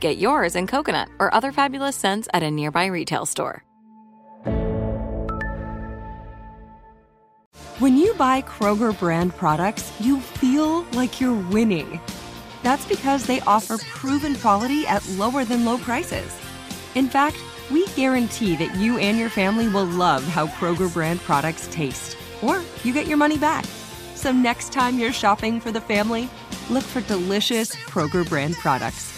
Get yours in coconut or other fabulous scents at a nearby retail store. When you buy Kroger brand products, you feel like you're winning. That's because they offer proven quality at lower than low prices. In fact, we guarantee that you and your family will love how Kroger brand products taste, or you get your money back. So next time you're shopping for the family, look for delicious Kroger brand products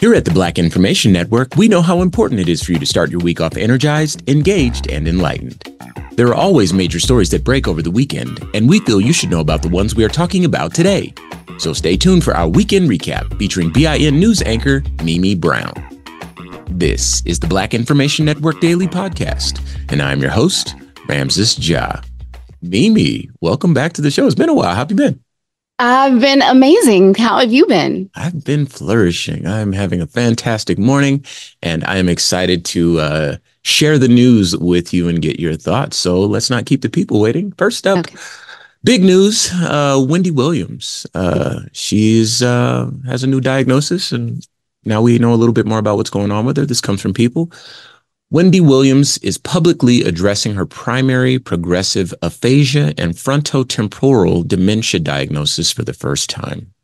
Here at the Black Information Network, we know how important it is for you to start your week off energized, engaged, and enlightened. There are always major stories that break over the weekend, and we feel you should know about the ones we are talking about today. So stay tuned for our weekend recap featuring BIN news anchor Mimi Brown. This is the Black Information Network Daily Podcast, and I'm your host, Ramses Ja. Mimi, welcome back to the show. It's been a while. How have you been? I've been amazing. How have you been? I've been flourishing. I'm having a fantastic morning, and I am excited to uh, share the news with you and get your thoughts. So let's not keep the people waiting. First up, okay. big news: uh, Wendy Williams. Uh, she's uh, has a new diagnosis, and now we know a little bit more about what's going on with her. This comes from People. Wendy Williams is publicly addressing her primary progressive aphasia and frontotemporal dementia diagnosis for the first time.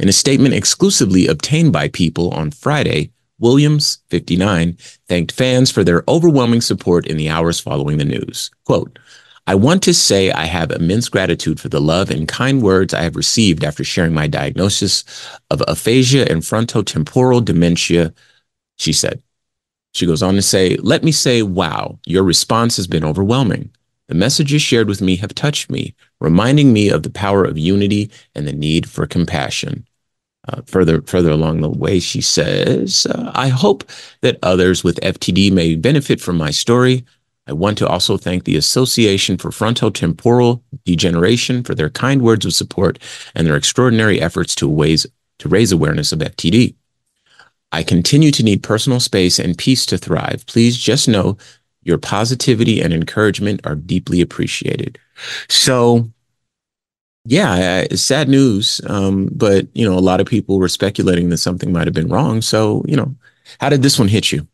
In a statement exclusively obtained by People on Friday, Williams, 59, thanked fans for their overwhelming support in the hours following the news. Quote, I want to say I have immense gratitude for the love and kind words I have received after sharing my diagnosis of aphasia and frontotemporal dementia, she said. She goes on to say, Let me say, wow, your response has been overwhelming. The messages shared with me have touched me, reminding me of the power of unity and the need for compassion. Uh, further, further along the way, she says, uh, I hope that others with FTD may benefit from my story. I want to also thank the Association for Frontotemporal Degeneration for their kind words of support and their extraordinary efforts to, ways, to raise awareness of FTD. I continue to need personal space and peace to thrive. Please just know your positivity and encouragement are deeply appreciated. So, yeah, it's sad news. Um, but, you know, a lot of people were speculating that something might have been wrong. So, you know, how did this one hit you?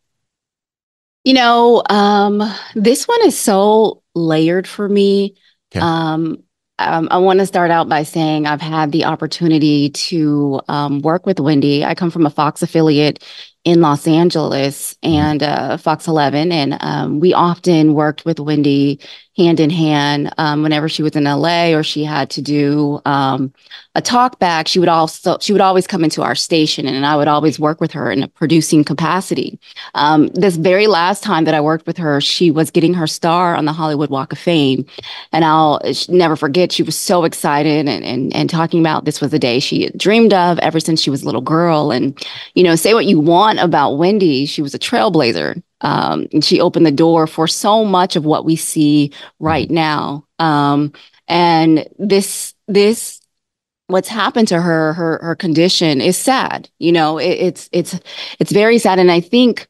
You know, um, this one is so layered for me. Okay. Um, um, I want to start out by saying I've had the opportunity to um, work with Wendy. I come from a Fox affiliate in Los Angeles mm-hmm. and uh, Fox 11, and um, we often worked with Wendy hand in hand um, whenever she was in LA or she had to do um, a talk back. She would also she would always come into our station, and I would always work with her in a producing capacity. Um, this very last time that I worked with her, she was getting her star on the Hollywood Walk of Fame, and I'll never forget. She was so excited and and and talking about this was a day she dreamed of ever since she was a little girl. And you know, say what you want about Wendy, she was a trailblazer. Um, and she opened the door for so much of what we see right mm-hmm. now. Um, and this, this, what's happened to her, her, her condition is sad. You know, it, it's, it's, it's very sad. And I think,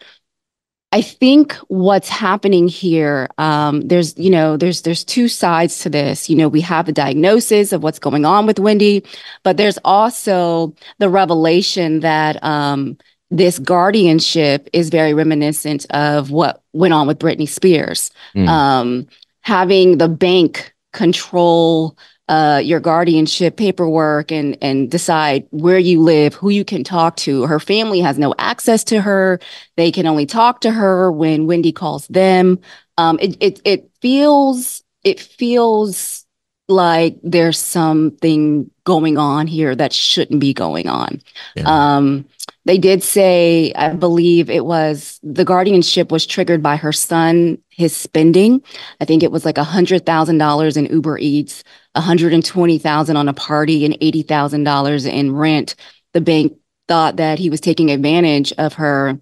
I think what's happening here, um, there's, you know, there's there's two sides to this. You know, we have a diagnosis of what's going on with Wendy, but there's also the revelation that um, this guardianship is very reminiscent of what went on with Britney Spears. Mm. Um, having the bank control uh, your guardianship paperwork and and decide where you live, who you can talk to. Her family has no access to her. They can only talk to her when Wendy calls them. Um, it it it feels it feels like there's something going on here that shouldn't be going on. Yeah. Um, they did say, I believe it was the guardianship was triggered by her son, his spending. I think it was like a hundred thousand dollars in Uber Eats, a hundred and twenty thousand on a party, and eighty thousand dollars in rent. The bank thought that he was taking advantage of her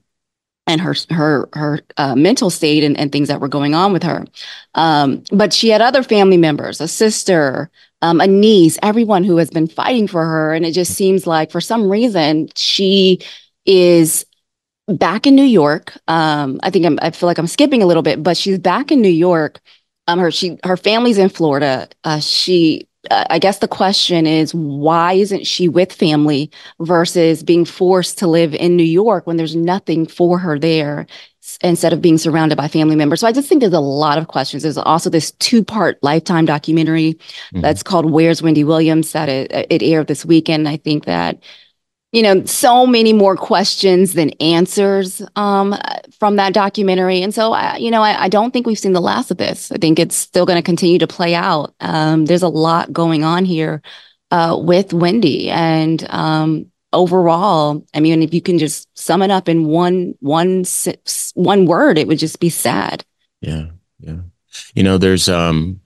and her her her uh, mental state and, and things that were going on with her. Um, but she had other family members, a sister, um, a niece, everyone who has been fighting for her, and it just seems like for some reason she is back in New York. Um, I think I'm, I feel like I'm skipping a little bit, but she's back in New York. Um, her she her family's in Florida. Uh, she I guess the question is why isn't she with family versus being forced to live in New York when there's nothing for her there instead of being surrounded by family members? So I just think there's a lot of questions. There's also this two part lifetime documentary mm-hmm. that's called Where's Wendy Williams that it, it aired this weekend. I think that you know, so many more questions than answers um, from that documentary. And so, I, you know, I, I, don't think we've seen the last of this. I think it's still going to continue to play out. Um, there's a lot going on here uh, with Wendy, and um, overall, I mean, if you can just sum it up in one one one word, it would just be sad. Yeah, yeah. You know, there's um,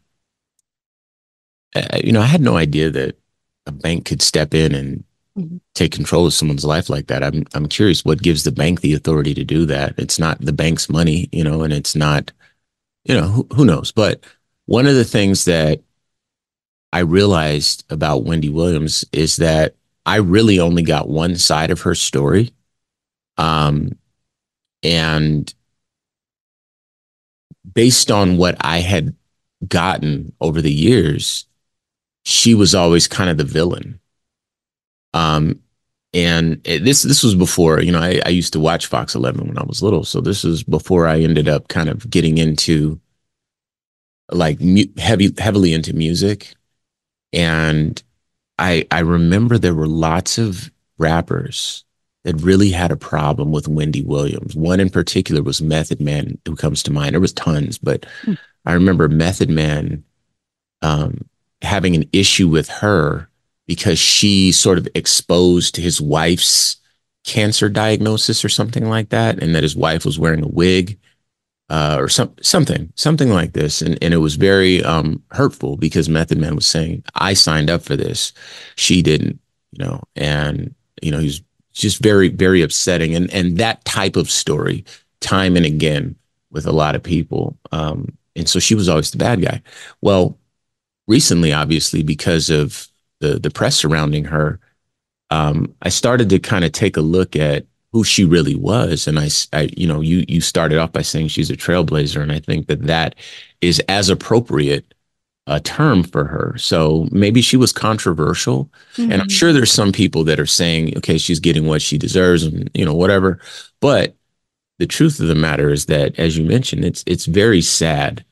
you know, I had no idea that a bank could step in and mm-hmm. take control of someone's life like that. I'm I'm curious what gives the bank the authority to do that. It's not the bank's money, you know, and it's not, you know, who, who knows. But one of the things that I realized about Wendy Williams is that I really only got one side of her story. Um, and based on what I had gotten over the years, she was always kind of the villain. Um, and it, this this was before you know I, I used to watch Fox 11 when I was little, so this was before I ended up kind of getting into like mu- heavy heavily into music, and I I remember there were lots of rappers that really had a problem with Wendy Williams. One in particular was Method Man, who comes to mind. There was tons, but mm. I remember Method Man um, having an issue with her because she sort of exposed his wife's cancer diagnosis or something like that, and that his wife was wearing a wig uh, or some something something like this, and and it was very um, hurtful because Method Man was saying, "I signed up for this, she didn't," you know, and you know he's just very very upsetting, and and that type of story, time and again with a lot of people, um, and so she was always the bad guy. Well, recently, obviously, because of the the press surrounding her, um, I started to kind of take a look at who she really was, and I, I, you know, you you started off by saying she's a trailblazer, and I think that that is as appropriate a term for her. So maybe she was controversial, mm-hmm. and I'm mm-hmm. sure there's some people that are saying, okay, she's getting what she deserves, and you know, whatever. But the truth of the matter is that, as you mentioned, it's it's very sad.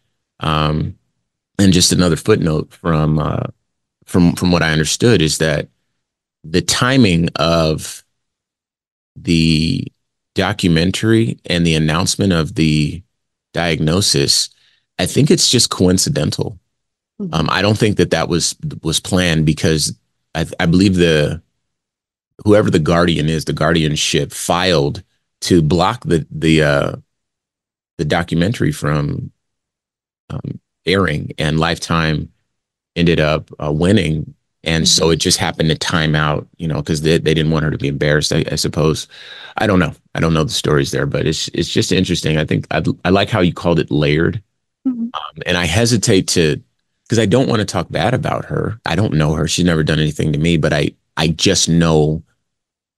Um, and just another footnote from uh, from from what I understood, is that the timing of the documentary and the announcement of the diagnosis, I think it's just coincidental. Mm-hmm. Um, I don't think that that was was planned because I, I believe the whoever the guardian is, the guardianship filed to block the the uh, the documentary from um, airing, and Lifetime ended up uh, winning. And mm-hmm. so it just happened to time out, you know, because they, they didn't want her to be embarrassed, I, I, suppose. I don't know. I don't know the stories there, but it's it's just interesting. I think I, I like how you called it layered. Mm-hmm. Um, and I hesitate to, because I don't want to talk bad about her. I don't know her. She's never done anything to me, but I, I just know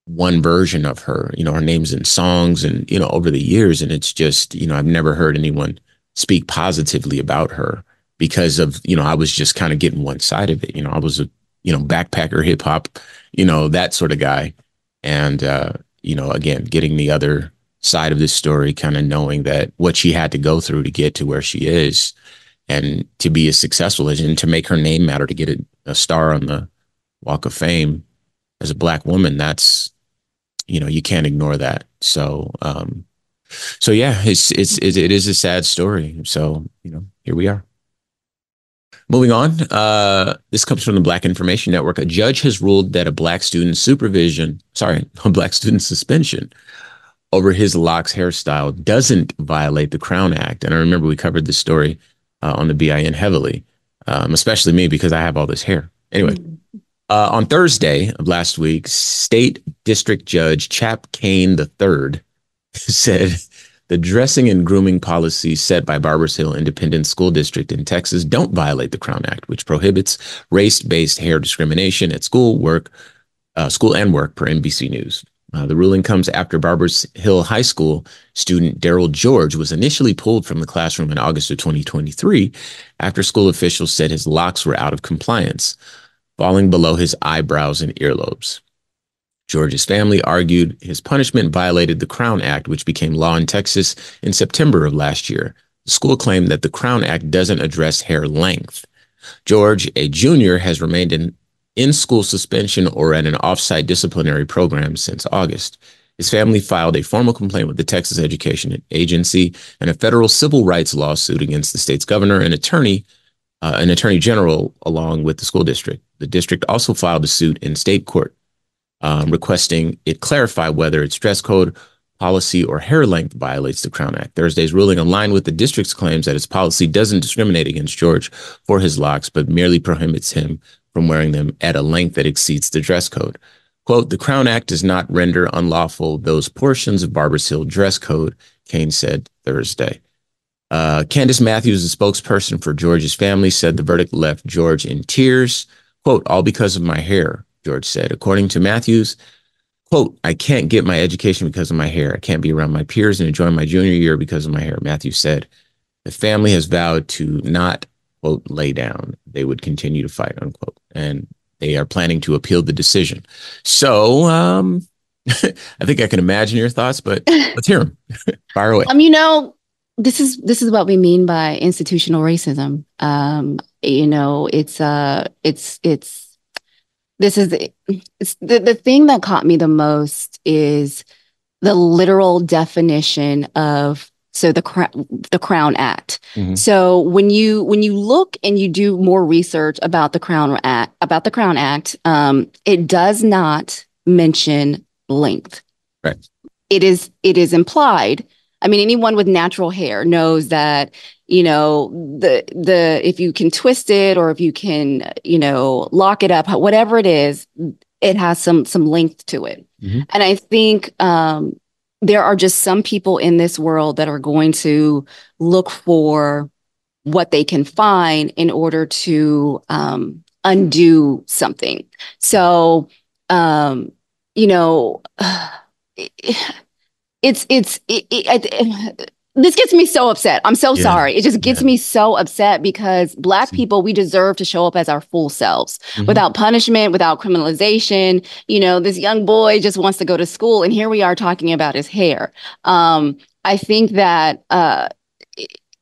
one version of her. You know, her name's in songs and, you know, over the years. And it's just, you know, I've never heard anyone speak positively about her because of you know I was just kind of getting one side of it. You know, I was a you know backpacker hip hop, you know that sort of guy, and uh, you know again getting the other side of this story, kind of knowing that what she had to go through to get to where she is, and to be as successful as and to make her name matter to get a, a star on the Walk of Fame as a black woman. That's you know you can't ignore that. So um, so yeah, it's it's it is a sad story. So you know here we are. Moving on, uh, this comes from the Black Information Network. A judge has ruled that a black student supervision, sorry, a black student suspension over his locks hairstyle doesn't violate the Crown Act. And I remember we covered this story uh, on the BIN heavily, um, especially me because I have all this hair. Anyway, mm-hmm. uh, on Thursday of last week, State District Judge Chap Cain III said the dressing and grooming policies set by Barbers Hill Independent School District in Texas don't violate the Crown Act, which prohibits race-based hair discrimination at school, work, uh, school and work, per NBC News. Uh, the ruling comes after Barbers Hill High School student Darryl George was initially pulled from the classroom in August of 2023 after school officials said his locks were out of compliance, falling below his eyebrows and earlobes. George's family argued his punishment violated the Crown Act, which became law in Texas in September of last year. The school claimed that the Crown Act doesn't address hair length. George, a junior, has remained in in school suspension or at an offsite disciplinary program since August. His family filed a formal complaint with the Texas Education Agency and a federal civil rights lawsuit against the state's governor and attorney, uh, an attorney general, along with the school district. The district also filed a suit in state court um, requesting it clarify whether its dress code, policy, or hair length violates the Crown Act. Thursday's ruling aligned with the district's claims that its policy doesn't discriminate against George for his locks, but merely prohibits him from wearing them at a length that exceeds the dress code. Quote, the Crown Act does not render unlawful those portions of Barbers Hill dress code, Cain said Thursday. Uh, Candace Matthews, the spokesperson for George's family, said the verdict left George in tears. Quote, all because of my hair. George said. According to Matthews, quote, I can't get my education because of my hair. I can't be around my peers and enjoy my junior year because of my hair. Matthews said, the family has vowed to not, quote, lay down. They would continue to fight, unquote. And they are planning to appeal the decision. So, um, I think I can imagine your thoughts, but let's hear them. Fire away. Um, you know, this is this is what we mean by institutional racism. Um, you know, it's uh, it's it's this is the, the thing that caught me the most is the literal definition of so the the Crown Act. Mm-hmm. So when you when you look and you do more research about the Crown Act about the Crown Act, um, it does not mention length. Right. It is it is implied. I mean, anyone with natural hair knows that you know the the if you can twist it or if you can you know lock it up whatever it is it has some some length to it mm-hmm. and i think um there are just some people in this world that are going to look for what they can find in order to um undo something so um you know it's it's it, it, this gets me so upset. I'm so yeah. sorry. It just gets yeah. me so upset because Black people, we deserve to show up as our full selves mm-hmm. without punishment, without criminalization. You know, this young boy just wants to go to school, and here we are talking about his hair. Um, I think that. Uh,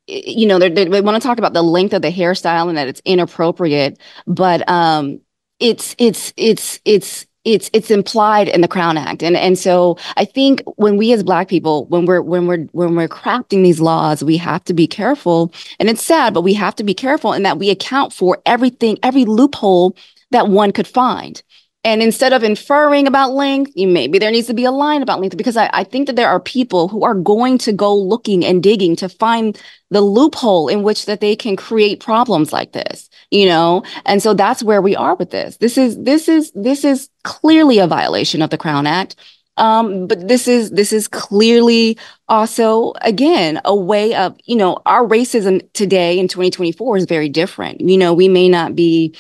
you know, they, they want to talk about the length of the hairstyle and that it's inappropriate, but um, it's it's it's it's it's it's implied in the Crown Act. And and so I think when we as black people, when we're when we're when we're crafting these laws, we have to be careful. And it's sad, but we have to be careful in that we account for everything, every loophole that one could find. And instead of inferring about length, you maybe there needs to be a line about length because I, I think that there are people who are going to go looking and digging to find the loophole in which that they can create problems like this, you know? And so that's where we are with this. This is this is this is clearly a violation of the Crown Act. Um, but this is this is clearly also again a way of you know our racism today in 2024 is very different. You know, we may not be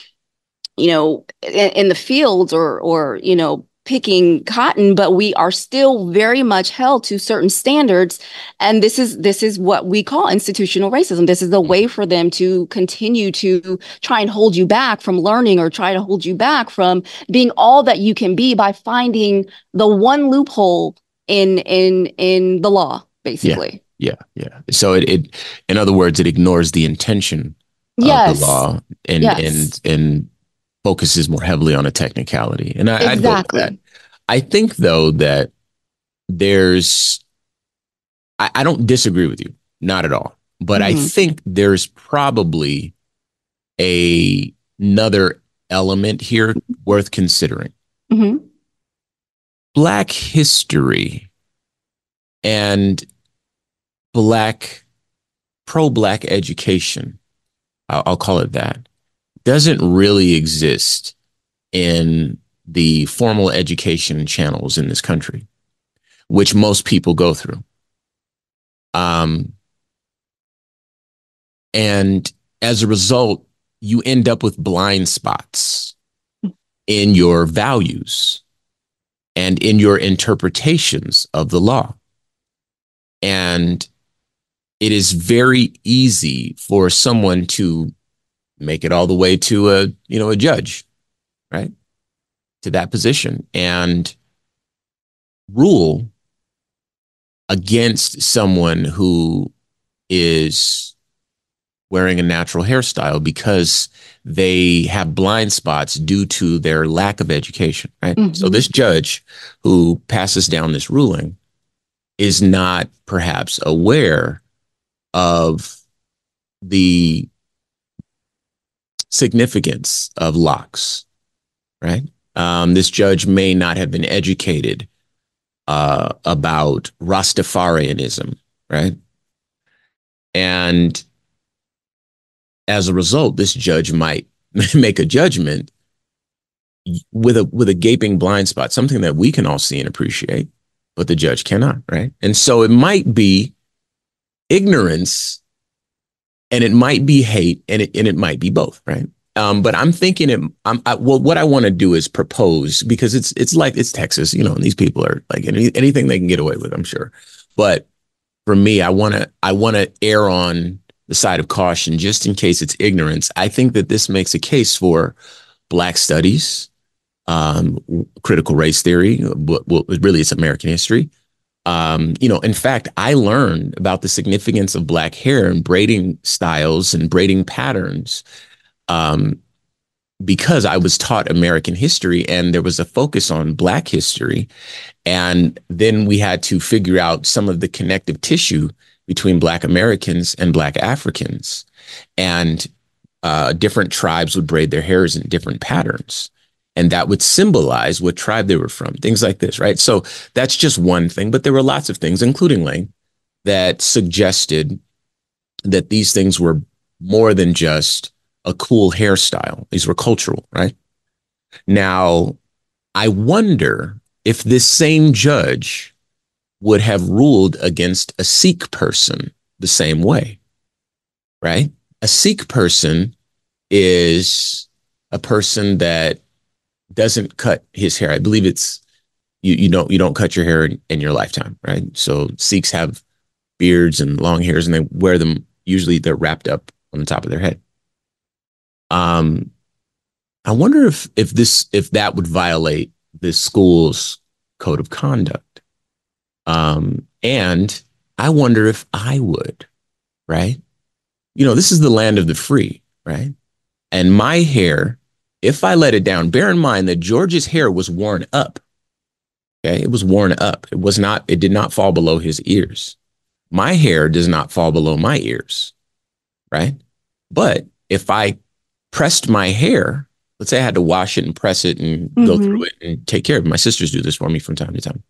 you know, in, in the fields or or you know picking cotton but we are still very much held to certain standards and this is this is what we call institutional racism this is the way for them to continue to try and hold you back from learning or try to hold you back from being all that you can be by finding the one loophole in in in the law basically Yeah, yeah. So it, it in other words, it ignores the intention yes. of the law and yes. and and focuses more heavily on a technicality. And I, exactly. that. I think though that there's I, I, don't disagree with you, not at all. But mm-hmm. I think there's probably a another element here worth considering. Mm-hmm. Black history and black pro black education, I'll, I'll call it that, doesn't really exist in the formal education channels in this country, which most people go through. Um, and as a result, you end up with blind spots in your values and in your interpretations of the law. And it is very easy for someone to make it all the way to a you know a judge right? To that position. And rule against someone who is wearing a natural hairstyle because they have blind spots due to their lack of education right? Mm-hmm. so this judge who passes down this ruling is not perhaps aware of the significance of locks, right? Um, this judge may not have been educated uh, about Rastafarianism, right? And as a result, this judge might make a judgment with a with a gaping blind spot, something that we can all see and appreciate, but the judge cannot, right? And so it might be ignorance and it might be hate and it, and it might be both right? Um, but i'm thinking it i'm I, well what i want to do is propose because it's it's like it's texas you know and these people are like any, anything they can get away with i'm sure. But for me i want to i want to err on the side of caution just in case it's ignorance. I think that this makes a case for black studies um, critical race theory what really it's american history um, you know, in fact, I learned about the significance of black hair and braiding styles and braiding patterns um, because I was taught American history and there was a focus on black history. And then we had to figure out some of the connective tissue between black Americans and black Africans. And uh, different tribes would braid their hairs in different patterns and that would symbolize what tribe they were from, things like this, right? So that's just one thing, but there were lots of things, including Lang, that suggested that these things were more than just a cool hairstyle. These were cultural, right? Now, I wonder if this same judge would have ruled against a Sikh person the same way, right? A Sikh person is a person that doesn't cut his hair. I believe it's you you don't you don't cut your hair in, in your lifetime, right? So Sikhs have beards and long hairs, and they wear them. Usually, they're wrapped up on the top of their head. Um, I wonder if if this if that would violate this school's code of conduct. Um, and I wonder if I would, right? You know, this is the land of the free, right? And my hair if I let it down, bear in mind that George's hair was worn up. Okay. It was worn up. It was not, it did not fall below his ears. My hair does not fall below my ears. Right. But if I pressed my hair, let's say I had to wash it and press it and mm-hmm. go through it and take care of it. My sisters do this for me from time to time.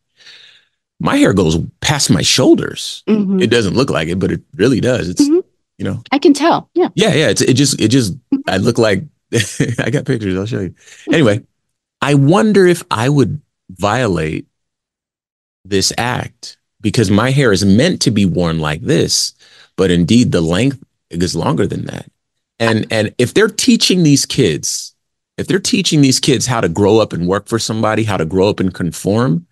My hair goes past my shoulders. Mm-hmm. It doesn't look like it, but it really does. It's, mm-hmm. you know, I can tell. Yeah. Yeah. Yeah. It's, it just, it just, I look like I got pictures. I'll show you. Anyway, I wonder if I would violate this act because my hair is meant to be worn like this, but indeed the length is longer than that. And and if they're teaching these kids, if they're teaching these kids how to grow up and work for somebody, how to grow up and conform,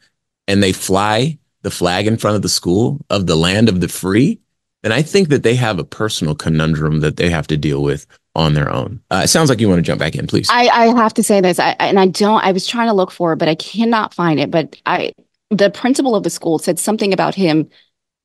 and they fly the flag in front of the school of the land of the free, then I think that they have a personal conundrum that they have to deal with on their own. Uh, it sounds like you want to jump back in, please. I, I have to say this, I, and I don't. I was trying to look for it, but I cannot find it. But I, the principal of the school said something about him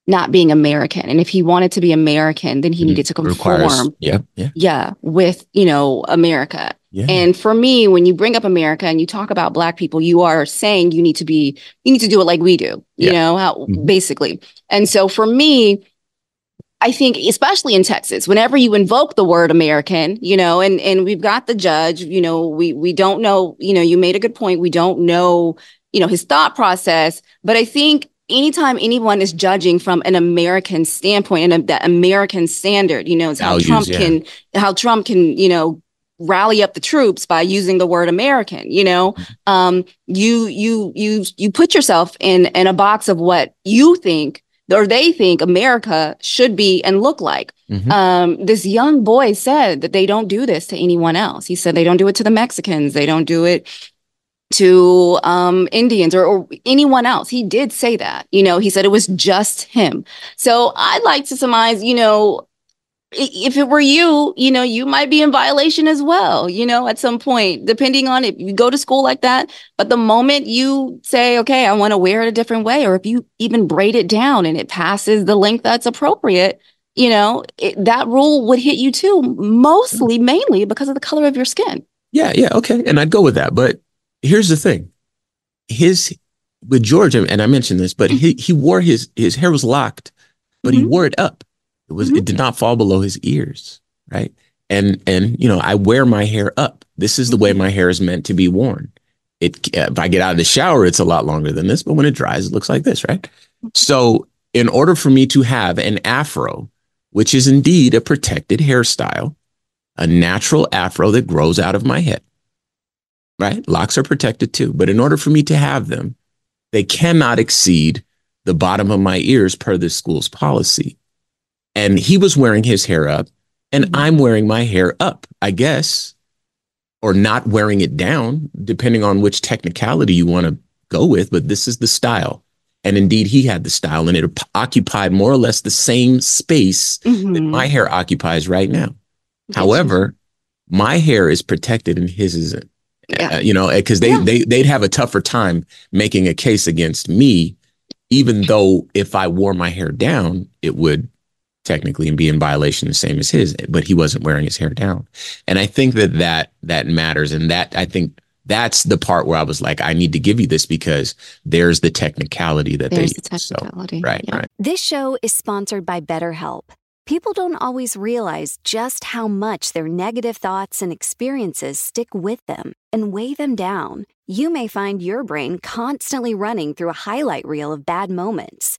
not being American. And if he wanted to be American, then he mm-hmm. needed to conform. Requires, yeah, yeah, yeah, with you know America. Yeah. And for me, when you bring up America and you talk about Black people, you are saying you need to be, you need to do it like we do. You yeah. know how mm-hmm. basically. And so for me, I think, especially in Texas, whenever you invoke the word American, you know, and and we've got the judge, you know, we we don't know, you know, you made a good point. We don't know, you know, his thought process, but I think anytime anyone is judging from an American standpoint and that American standard, you know, how Values, Trump yeah. can how Trump can, you know, rally up the troops by using the word American, you know, mm-hmm. um, you you you you put yourself in in a box of what you think or they think America should be and look like. Mm-hmm. Um, this young boy said that they don't do this to anyone else. He said they don't do it to the Mexicans, they don't do it to um, Indians or, or, anyone else. He did say that. You know, he said it was just him. So I'd like to surmise, you know, if it were you, you know, you might be in violation as well, you know, at some point, depending on if you go to school like that. But the moment you say, okay, I want to wear it a different way, or if you even braid it down and it passes the length that's appropriate, you know, it, that rule would hit you too, mostly, mainly because of the color of your skin. Yeah, yeah, okay. And I'd go with that. But here's the thing his, with George, and I mentioned this, but he, he wore his, his hair was locked, but mm-hmm. he wore it up. It was mm-hmm. it did not fall below his ears, right? And and you know, I wear my hair up. This is the way mm-hmm. my hair is meant to be worn. It if I get out of the shower, it's a lot longer than this, but when it dries, it looks like this, right? Mm-hmm. So, in order for me to have an afro, which is indeed a protected hairstyle, a natural afro that grows out of my head, right? Locks are protected too, but in order for me to have them, they cannot exceed the bottom of my ears per the school's policy and he was wearing his hair up and mm-hmm. I'm wearing my hair up, I guess, or not wearing it down, depending on which technicality you want to go with. But this is the style. And indeed, he had the style and it occupied more or less the same space mm-hmm. that my hair occupies right now. However, my hair is protected and his isn't. Yeah. Uh, you know, because they, yeah. they, they'd have a tougher time making a case against me, even though if I wore my hair down, it would technically and be in violation the same as his, but he wasn't wearing his hair down. And I think that that that matters, and that I think that's the part where I was like, I need to give you this because there's the technicality that there's they the use. technicality. So, right, yeah. right. This show is sponsored by BetterHelp. People don't always realize just how much their negative thoughts and experiences stick with them and weigh them down. You may find your brain constantly running through a highlight reel of bad moments.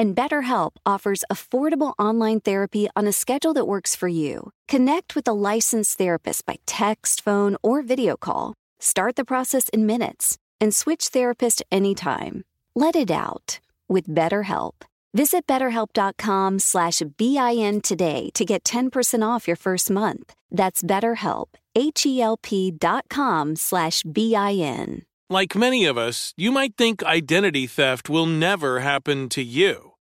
And BetterHelp offers affordable online therapy on a schedule that works for you. Connect with a licensed therapist by text, phone, or video call. Start the process in minutes and switch therapist anytime. Let it out with BetterHelp. Visit betterhelp.com slash BIN today to get 10% off your first month. That's BetterHelp, H-E-L-P dot com slash BIN. Like many of us, you might think identity theft will never happen to you.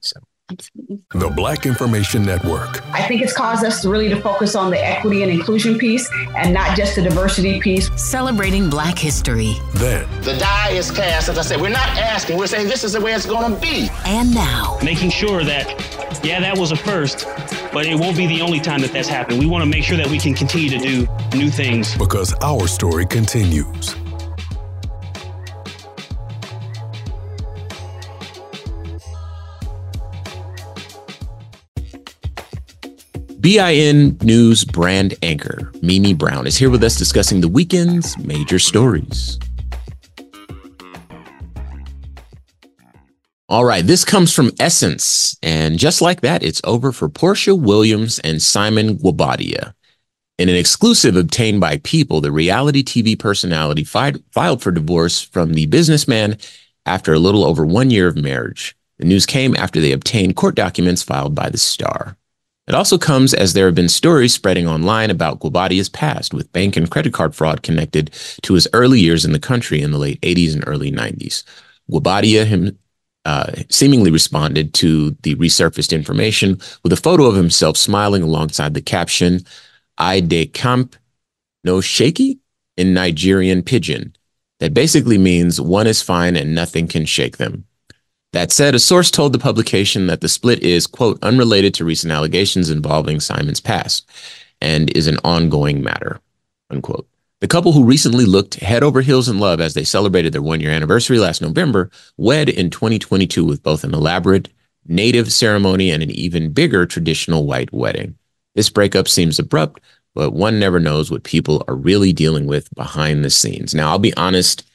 So. The Black Information Network. I think it's caused us really to focus on the equity and inclusion piece and not just the diversity piece. Celebrating Black history. Then the die is cast. As I said, we're not asking. We're saying this is the way it's going to be. And now, making sure that yeah, that was a first, but it won't be the only time that that's happened. We want to make sure that we can continue to do new things because our story continues. BIN News brand anchor Mimi Brown is here with us discussing the weekend's major stories. All right, this comes from Essence. And just like that, it's over for Portia Williams and Simon Guobadia. In an exclusive obtained by People, the reality TV personality fi- filed for divorce from the businessman after a little over one year of marriage. The news came after they obtained court documents filed by the star. It also comes as there have been stories spreading online about Guobadia's past with bank and credit card fraud connected to his early years in the country in the late 80s and early 90s. Guobadia him, uh, seemingly responded to the resurfaced information with a photo of himself smiling alongside the caption, I de camp no shaky in Nigerian pidgin. That basically means one is fine and nothing can shake them. That said, a source told the publication that the split is, quote, unrelated to recent allegations involving Simon's past and is an ongoing matter, unquote. The couple who recently looked head over heels in love as they celebrated their one year anniversary last November wed in 2022 with both an elaborate native ceremony and an even bigger traditional white wedding. This breakup seems abrupt, but one never knows what people are really dealing with behind the scenes. Now, I'll be honest,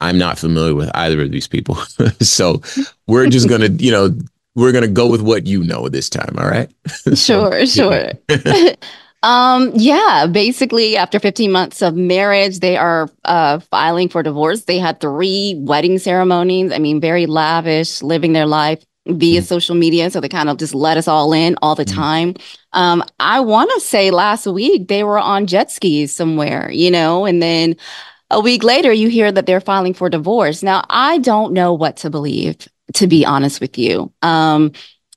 I'm not familiar with either of these people. so we're just going to, you know, we're going to go with what you know this time. All right. Sure, sure. um, yeah, basically, after 15 months of marriage, they are uh, filing for divorce. They had three wedding ceremonies. I mean, very lavish, living their life via mm. social media. So they kind of just let us all in all the mm. time. Um, I want to say last week they were on jet skis somewhere, you know, and then a week later, you hear that they're filing for divorce. Now, I don't know what to believe, to be honest with you. Um,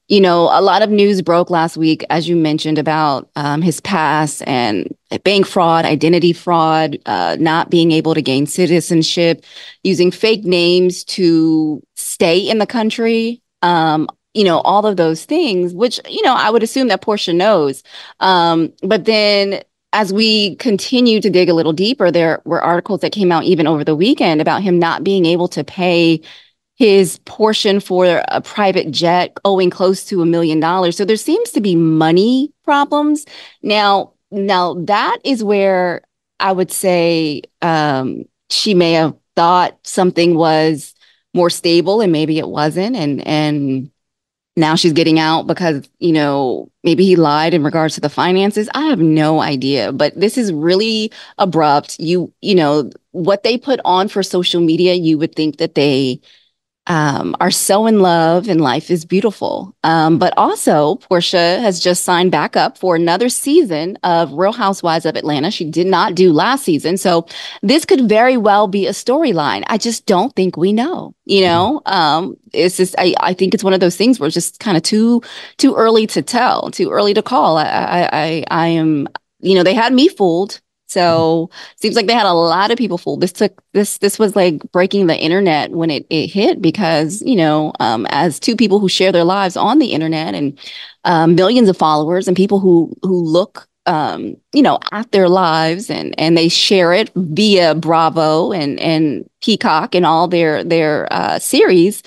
you know, a lot of news broke last week, as you mentioned, about um, his past and bank fraud, identity fraud, uh, not being able to gain citizenship, using fake names to stay in the country. Um, you know, all of those things, which, you know, I would assume that Portia knows. Um, but then as we continue to dig a little deeper, there were articles that came out even over the weekend about him not being able to pay his portion for a private jet owing close to a million dollars. So there seems to be money problems. Now, now that is where I would say um, she may have thought something was more stable and maybe it wasn't. And and now she's getting out because you know maybe he lied in regards to the finances. I have no idea but this is really abrupt. You you know what they put on for social media you would think that they um, are so in love and life is beautiful. Um, but also, Portia has just signed back up for another season of Real Housewives of Atlanta. She did not do last season. So this could very well be a storyline. I just don't think we know. You know, um, it's just, I, I think it's one of those things where it's just kind of too, too early to tell, too early to call. I, I, I, I am, you know, they had me fooled so seems like they had a lot of people fooled. This took this this was like breaking the internet when it it hit because you know um, as two people who share their lives on the internet and um, millions of followers and people who who look um, you know at their lives and and they share it via Bravo and and Peacock and all their their uh, series.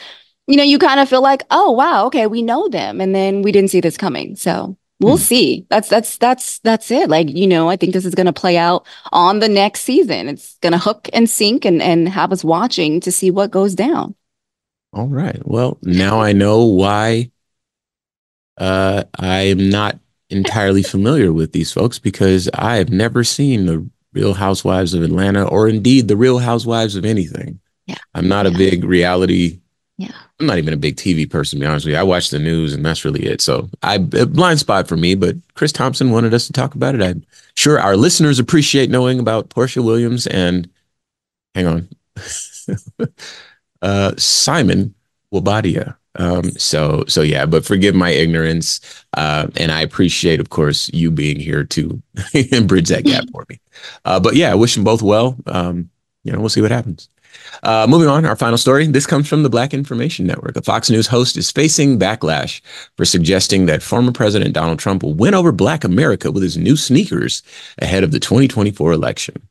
You know, you kind of feel like, oh wow, okay, we know them, and then we didn't see this coming. So we'll hmm. see. That's that's that's that's it. Like, you know, I think this is going to play out on the next season. It's going to hook and sink and and have us watching to see what goes down. All right. Well, now I know why uh I am not entirely familiar with these folks because I have never seen the Real Housewives of Atlanta or indeed the Real Housewives of anything. Yeah. I'm not yeah. a big reality yeah. I'm not even a big TV person, to be honest with you. I watch the news and that's really it. So I blind spot for me, but Chris Thompson wanted us to talk about it. I'm sure our listeners appreciate knowing about Porsha Williams and hang on. uh, Simon Guobadia. Um, so so yeah, but forgive my ignorance. Uh, and I appreciate, of course, you being here to bridge that gap for me. Uh, but yeah, I wish them both well. Um, you know, we'll see what happens. Uh, moving on, our final story. This comes from the Black Information Network. A Fox News host is facing backlash for suggesting that former President Donald Trump will win over Black America with his new sneakers ahead of the 2024 election.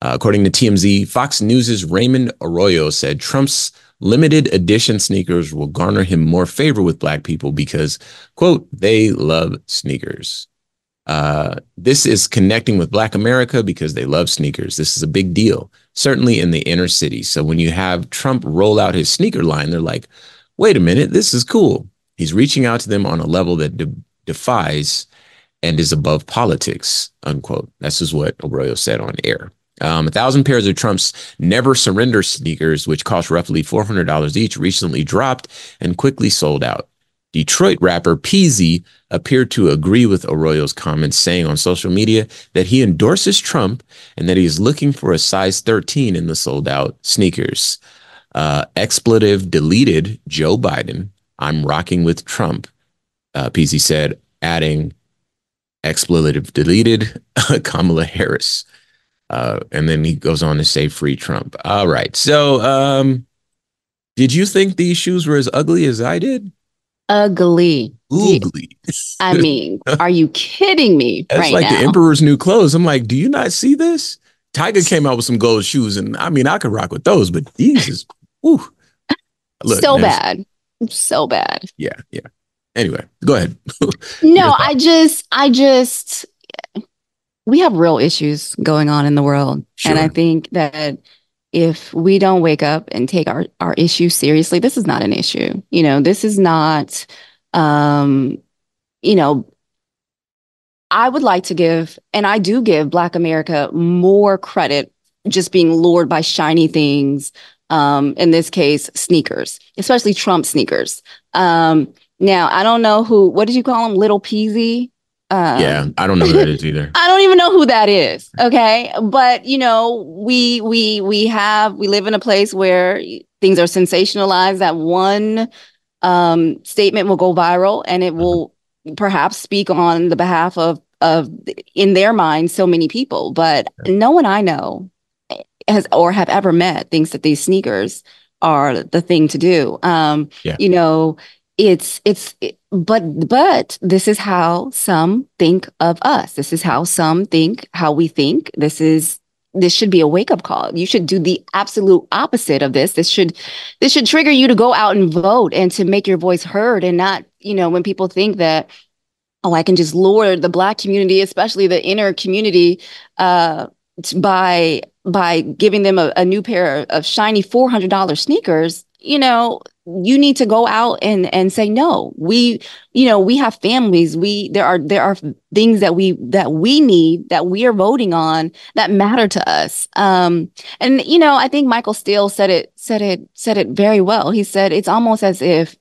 Uh, according to TMZ, Fox News' Raymond Arroyo said Trump's limited edition sneakers will garner him more favor with Black people because, quote, they love sneakers. Uh, this is connecting with Black America because they love sneakers. This is a big deal, certainly in the inner city. So when you have Trump roll out his sneaker line, they're like, wait a minute, this is cool. He's reaching out to them on a level that de- defies and is above politics, unquote. This is what Arroyo said on air. Um, a thousand pairs of Trump's Never Surrender sneakers, which cost roughly $400 each, recently dropped and quickly sold out. Detroit rapper Peezy appeared to agree with Arroyo's comments, saying on social media that he endorses Trump and that he is looking for a size 13 in the sold out sneakers. Uh, expletive deleted Joe Biden. I'm rocking with Trump, uh, Peezy said, adding expletive deleted Kamala Harris. Uh, and then he goes on to say free Trump. All right. So, um, did you think these shoes were as ugly as I did? Ugly. Ugly. I mean, are you kidding me? That's right like now? the Emperor's new clothes. I'm like, do you not see this? Tiger came out with some gold shoes, and I mean, I could rock with those, but these is, ooh, Look, so bad, so bad. Yeah, yeah. Anyway, go ahead. no, I just, I just, we have real issues going on in the world, sure. and I think that if we don't wake up and take our, our issue seriously, this is not an issue. You know, this is not, um, you know, I would like to give, and I do give Black America more credit just being lured by shiny things. Um, in this case, sneakers, especially Trump sneakers. Um, now, I don't know who, what did you call him? Little Peezy? Um, yeah, I don't know who that is either. I don't even know who that is. Okay, but you know, we we we have we live in a place where things are sensationalized. That one um, statement will go viral, and it will perhaps speak on the behalf of of in their mind so many people. But no one I know has or have ever met thinks that these sneakers are the thing to do. Um, yeah. You know, it's it's but but this is how some think of us. This is how some think how we think. This is this should be a wake up call. You should do the absolute opposite of this. This should this should trigger you to go out and vote and to make your voice heard and not you know when people think that oh i can just lure the black community especially the inner community uh by by giving them a, a new pair of shiny $400 sneakers you know you need to go out and and say no. We you know we have families. We there are there are things that we that we need that we are voting on that matter to us. Um and you know i think michael steele said it said it said it very well. He said it's almost as if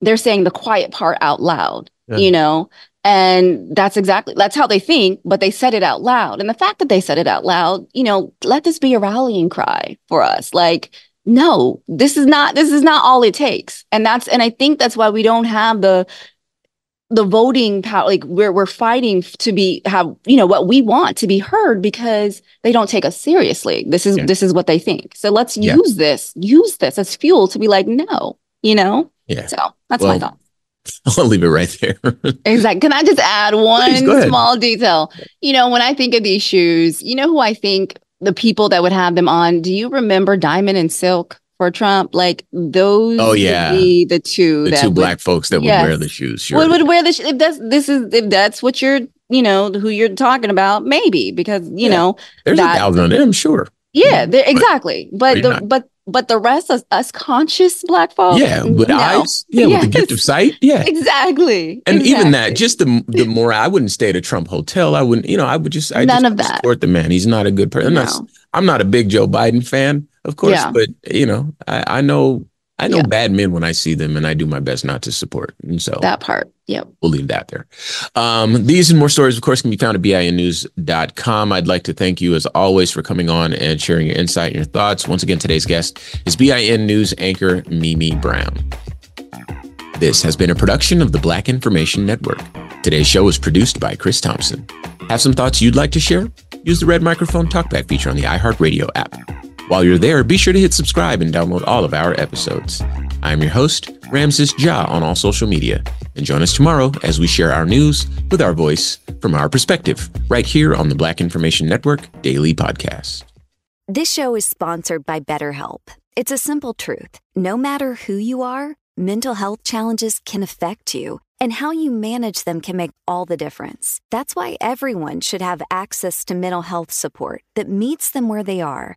they're saying the quiet part out loud yeah. you know? And that's exactly that's how they think but they said it out loud. And the fact that they said it out loud you know let this be a rallying cry for us. Like no this is not this is not all it takes and that's and i think that's why we don't have the the voting power like we're we're fighting to be have you know what we want to be heard because they don't take us seriously this is yeah. this is what they think so let's yeah. use this use this as fuel to be like no you know yeah so that's well, my thought I'll leave it right there. exactly. Can I just add one small detail? You know, when I think of these shoes, you know who I think the people that would have them on. Do you remember Diamond and Silk for Trump, like those. Oh yeah, the two the two would, black folks that yes, would wear the shoes. Sure. would, would wear the sh- if that's this is if that's what you're you know who you're talking about maybe because you Yeah. know There's that- a thousand on them, sure. yeah they're- exactly but the not. but but the rest of us conscious black folks yeah, with no. eyes. Yeah, with the gift of sight. Yeah. exactly And even that, just the the more I wouldn't stay at a Trump hotel. I wouldn't, you know, I would just I None just of that. support the man. He's not a good person. I'm, not, No. I'm not a big Joe Biden fan, of course, Yeah. but you know, I, I know I know Yeah. bad men when I see them, and I do my best not to support. And so that part yep we'll leave that there. Um, these and more stories, of course, can be found at BINnews.com. I'd like to thank you, as always, for coming on and sharing your insight and your thoughts. Once again, today's guest is BIN News anchor Mimi Brown. This has been a production of the Black Information Network. Today's show was produced by Chris Thompson. Have some thoughts you'd like to share? Use the red microphone talkback feature on the iHeartRadio app. While you're there, be sure to hit subscribe and download all of our episodes. I'm your host, Ramses Ja, on all social media. And join us tomorrow as we share our news with our voice from our perspective, right here on the Black Information Network Daily Podcast. This show is sponsored by BetterHelp. It's a simple truth. No matter who you are, mental health challenges can affect you, and how you manage them can make all the difference. That's why everyone should have access to mental health support that meets them where they are